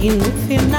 que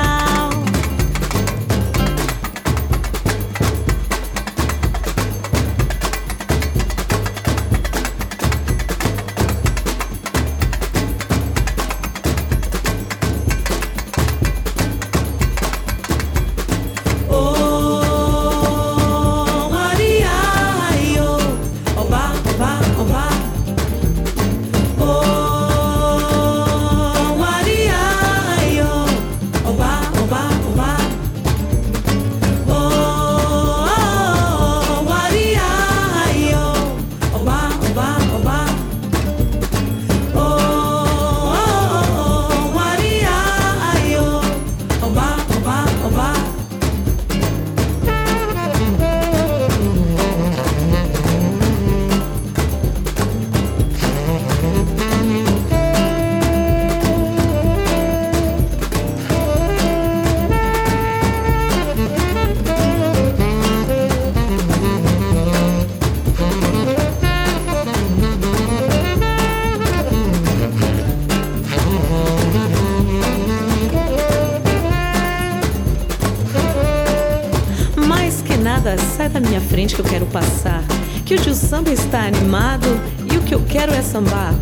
sai da minha frente que eu quero passar. Que o samba está animado e o que eu quero é sambar.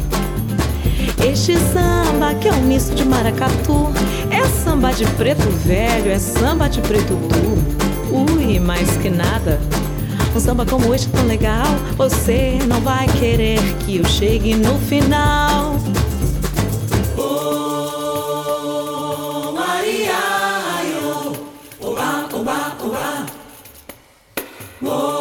Este samba que é um misto de maracatu É samba de preto velho, é samba de preto duro Ui, mais que nada Um samba como este tão legal Você não vai querer que eu chegue no final Vamos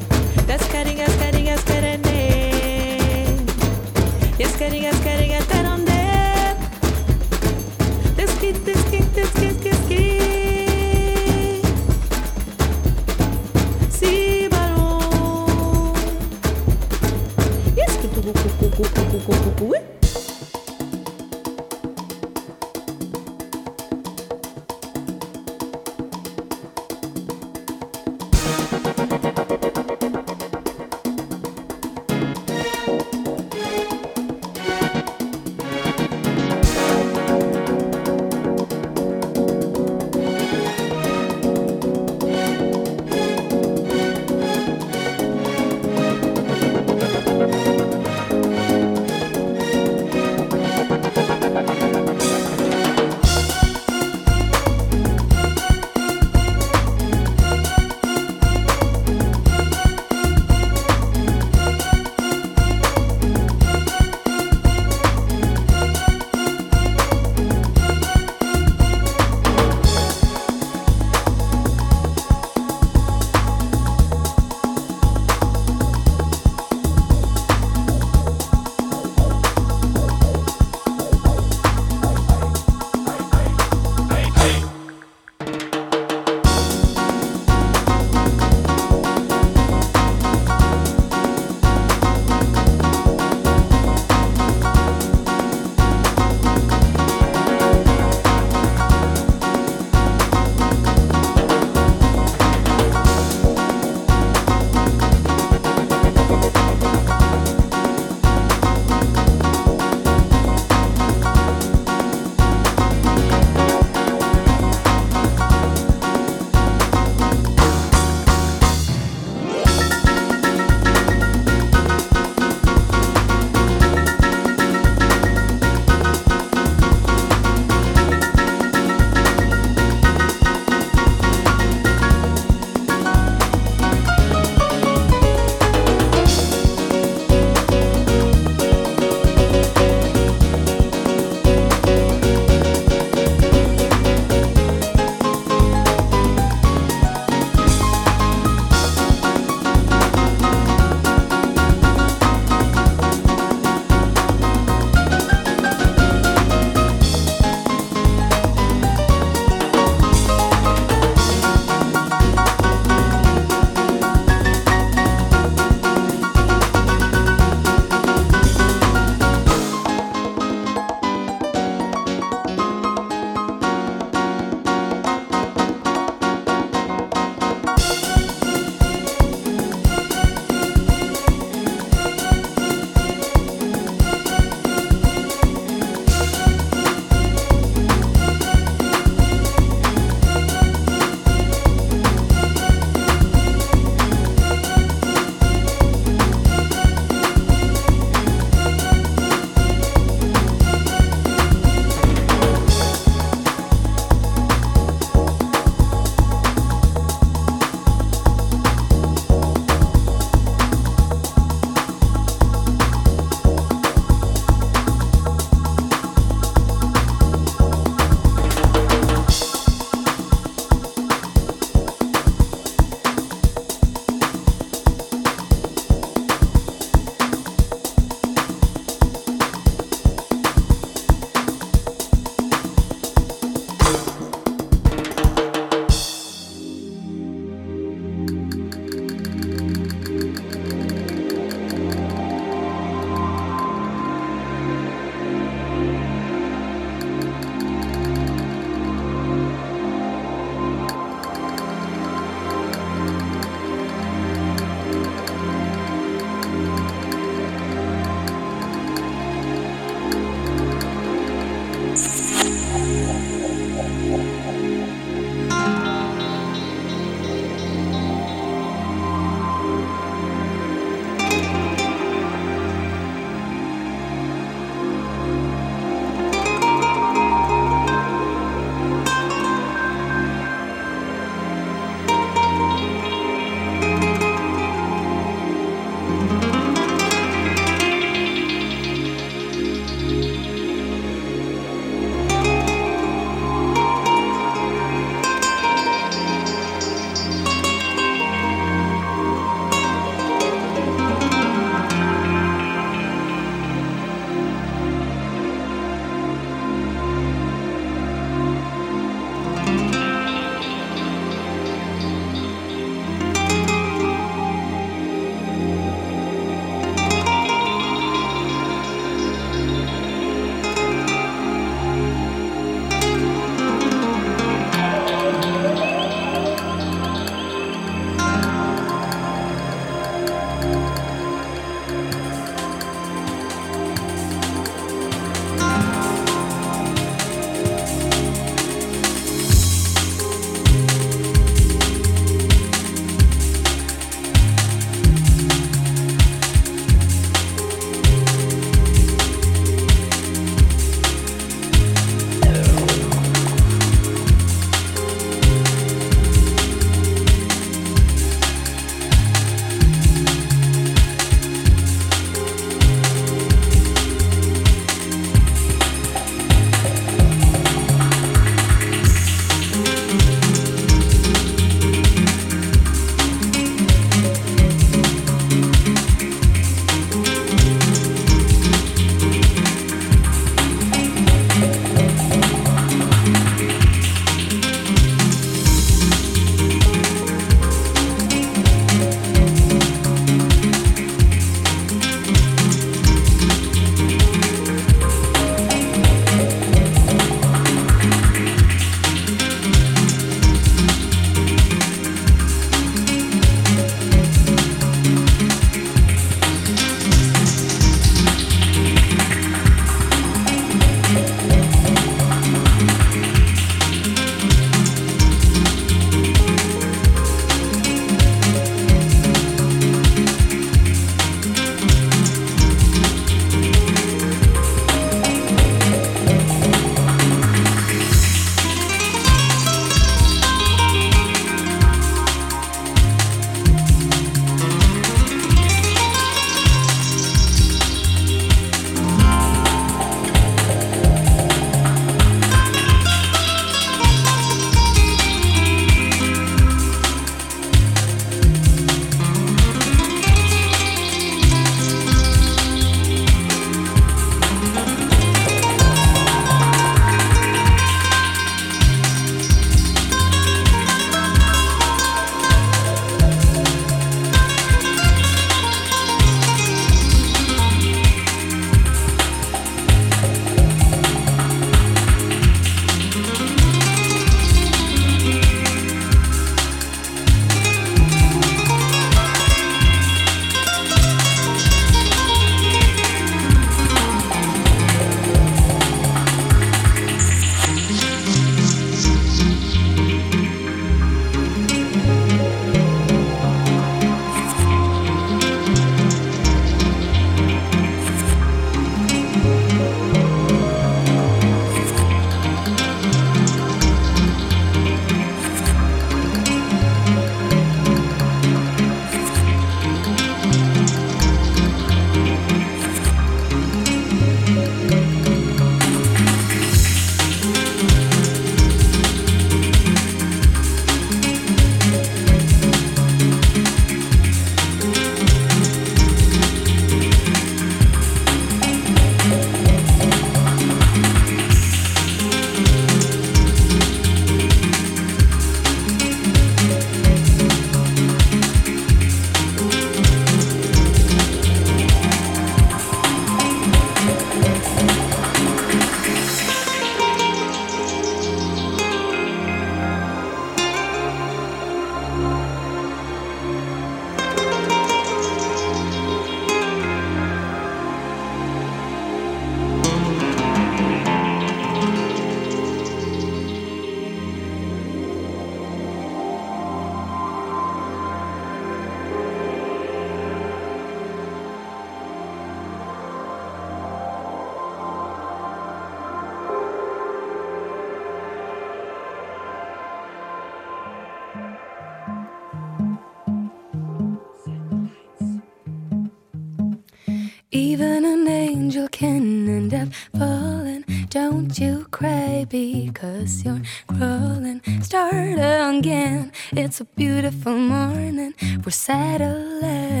for satellites.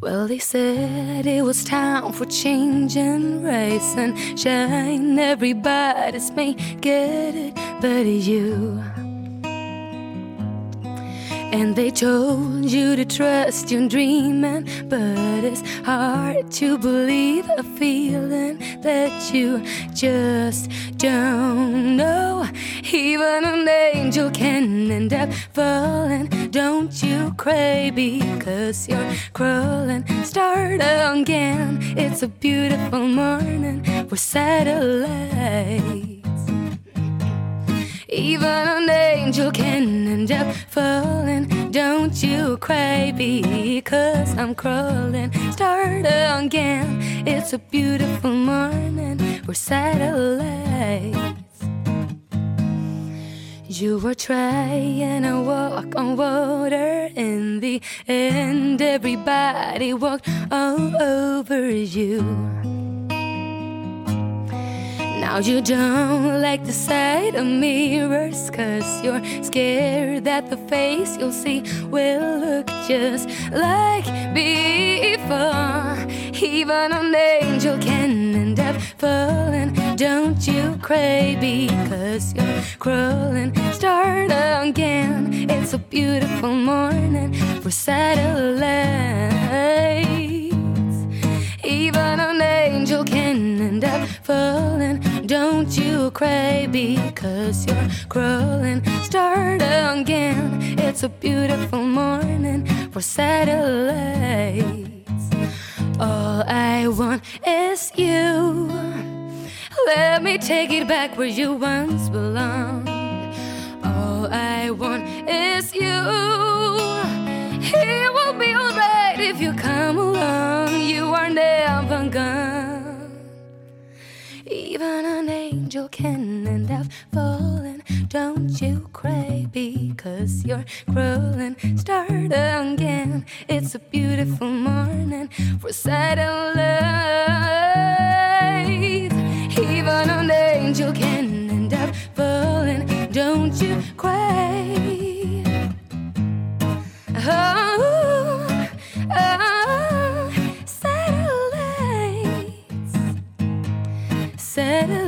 Well, they said it was time for change and rise and shine. Everybody's get it, but you. And they told you to trust your dreaming, but it's hard to believe a feeling that you just don't know. Even an angel can end up falling. Don't you cry because you're crawling. Start again. It's a beautiful morning for satellites. Even an angel can end up falling. Don't you cry because I'm crawling. Start again. It's a beautiful morning. We're satellites. You were trying to walk on water. In the end, everybody walked all over you. Now you don't like the sight of mirrors Cause you're scared that the face you'll see will look just like before. Even an angel can end up falling. Don't you cry because you're crawling. Start again, it's a beautiful morning for satellites. Even an angel can falling. Don't you cry because you're crawling. Start again. It's a beautiful morning for satellites. All I want is you. Let me take it back where you once belonged. All I want is you. It will be alright if you come along. You are never gone. Even an angel can end up falling. Don't you cry because you're crawling. Start again. It's a beautiful morning for satellites. Even an angel can end up falling. Don't you cry. Oh, oh, satellites.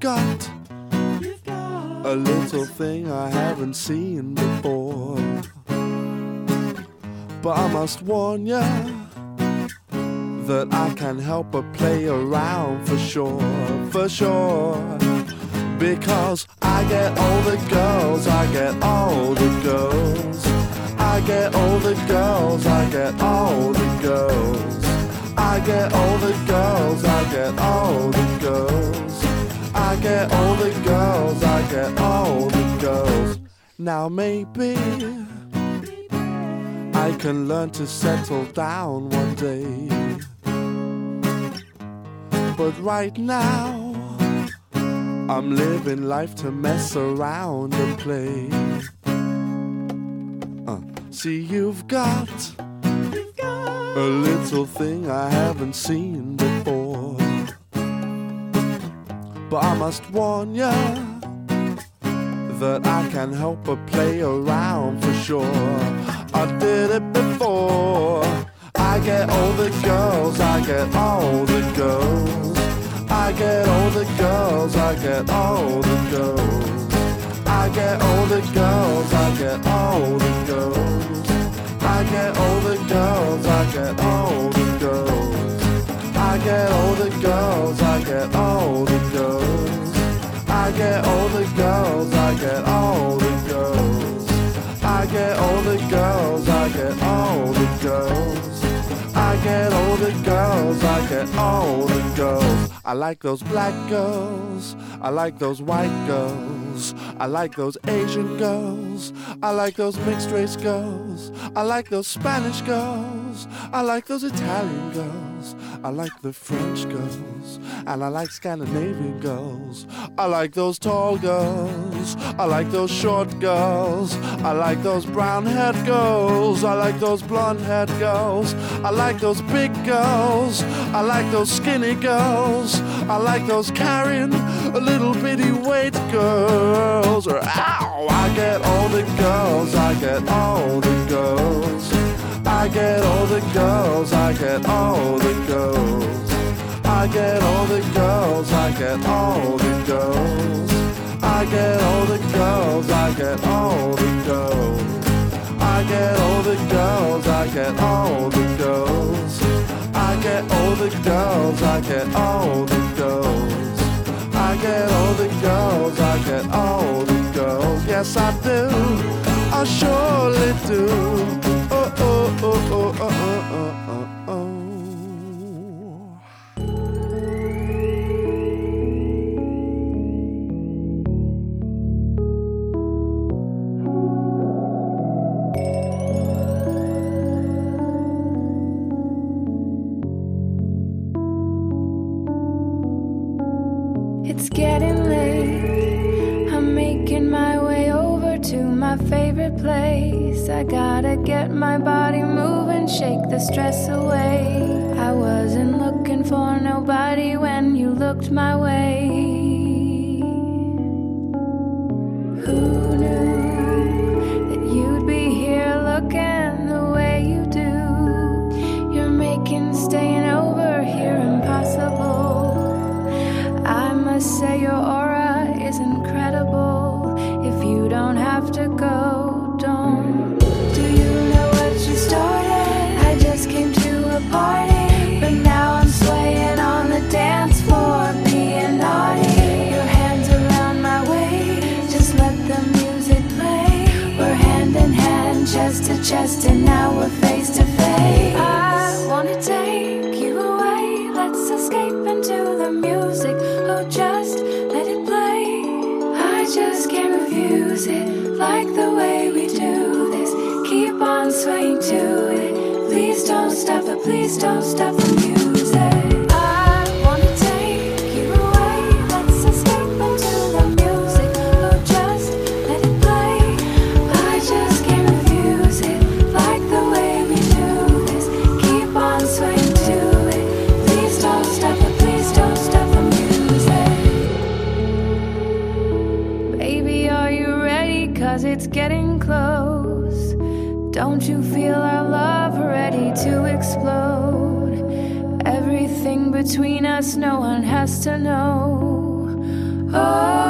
See, you've got a little thing I haven't seen before. But I must warn ya that I can help but play around for sure, for sure. Because I get all the girls, I get all the girls. I get all the girls, I get all the girls. I get all the girls, I get all the girls. I get all the girls, I get all the girls. Now maybe I can learn to settle down one day. But right now, I'm living life to mess around and play. Uh, see, you've got a little thing I haven't seen before. But I must warn ya that I can help but play around for sure. I did it before. I get all the girls, I get all the girls. I get all the girls, I get all the girls. I get all the girls, I get all the girls. I get all the girls, I get all the girls. I get all the girls, I get all the girls. I get all the girls, I get all the girls. I get all the girls, I get all the girls. I get all the girls, I get all the girls. I like those black girls, I like those white girls, I like those Asian girls, I like those mixed race girls, I like those Spanish girls, I like those Italian girls, I like the French girls, and I like Scandinavian girls. I like those tall girls, I like those short girls, I like those brown haired girls, I like those blonde haired girls, I like those big girls, I like those skinny girls, I like those carrying little bitty weight girls. Or ow, I get all the girls, I get all the girls. I get all the girls, I get all the girls. I get all the girls, I get all the girls. I get all the girls, I get all the girls. I get all the girls, I get all the girls. I get all the girls, I get all yes I do, I surely do. Oh, oh, oh, oh, oh, oh, oh. oh. Place. I gotta get my body moving, shake the stress away. I wasn't looking for nobody when you looked my way. Who knew that you'd be here looking the way you do? You're making staying over here impossible. I must say your stop, but please don't stop me. Between us, no one has to know. Oh,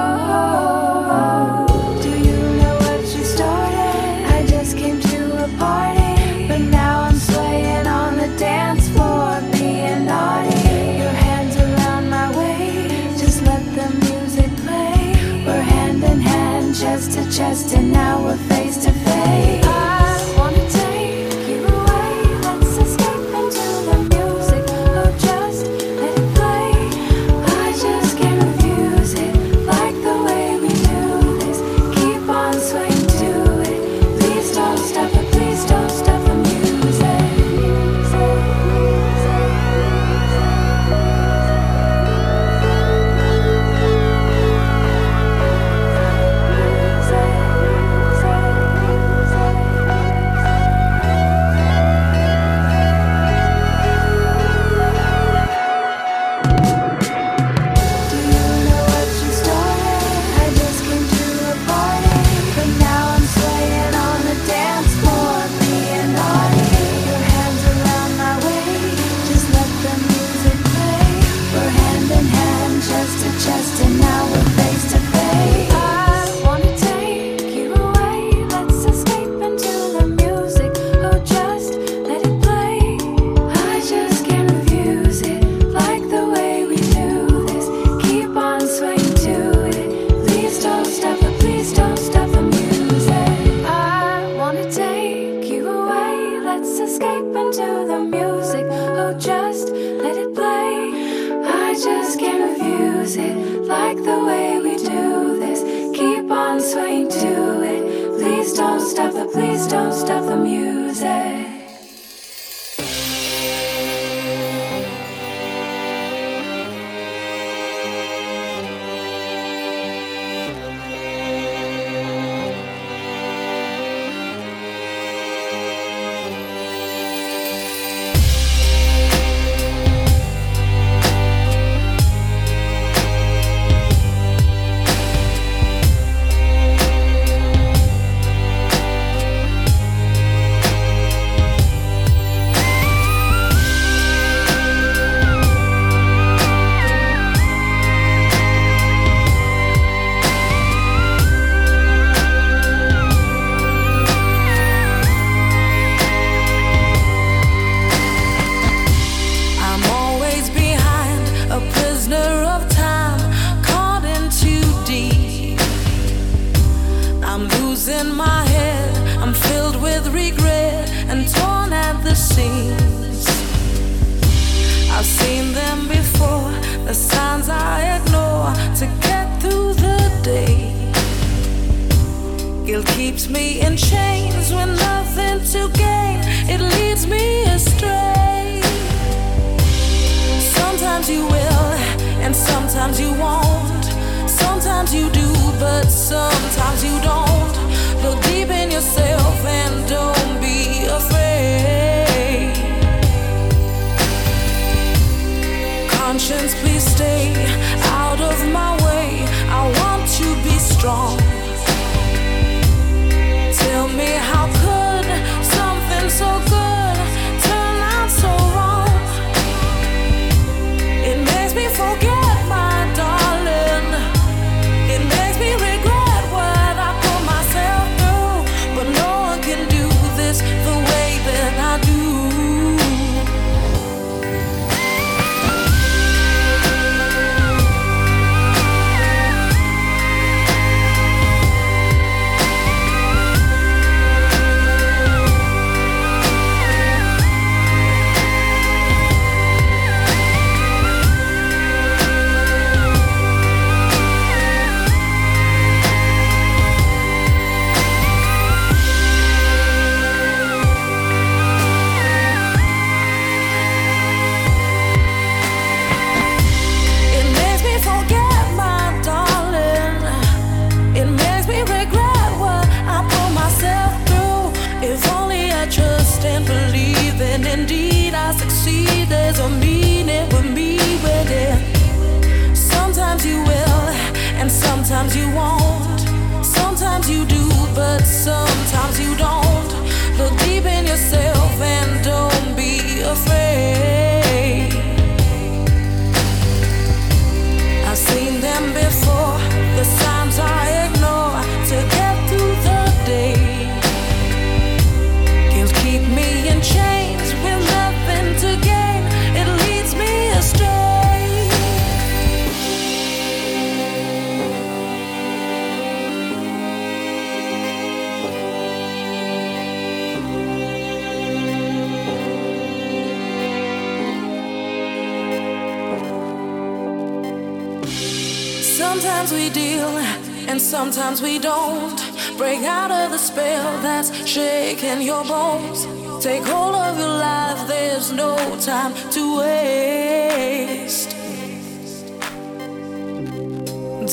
sometimes we don't. Break out of the spell that's shaking your bones. Take hold of your life, there's no time to waste.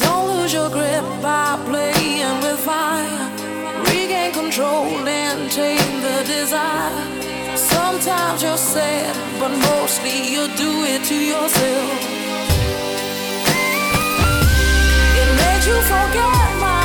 Don't lose your grip by playing with fire. Regain control and tame the desire. Sometimes you're sad, but mostly you do it to yourself. It makes you forget, my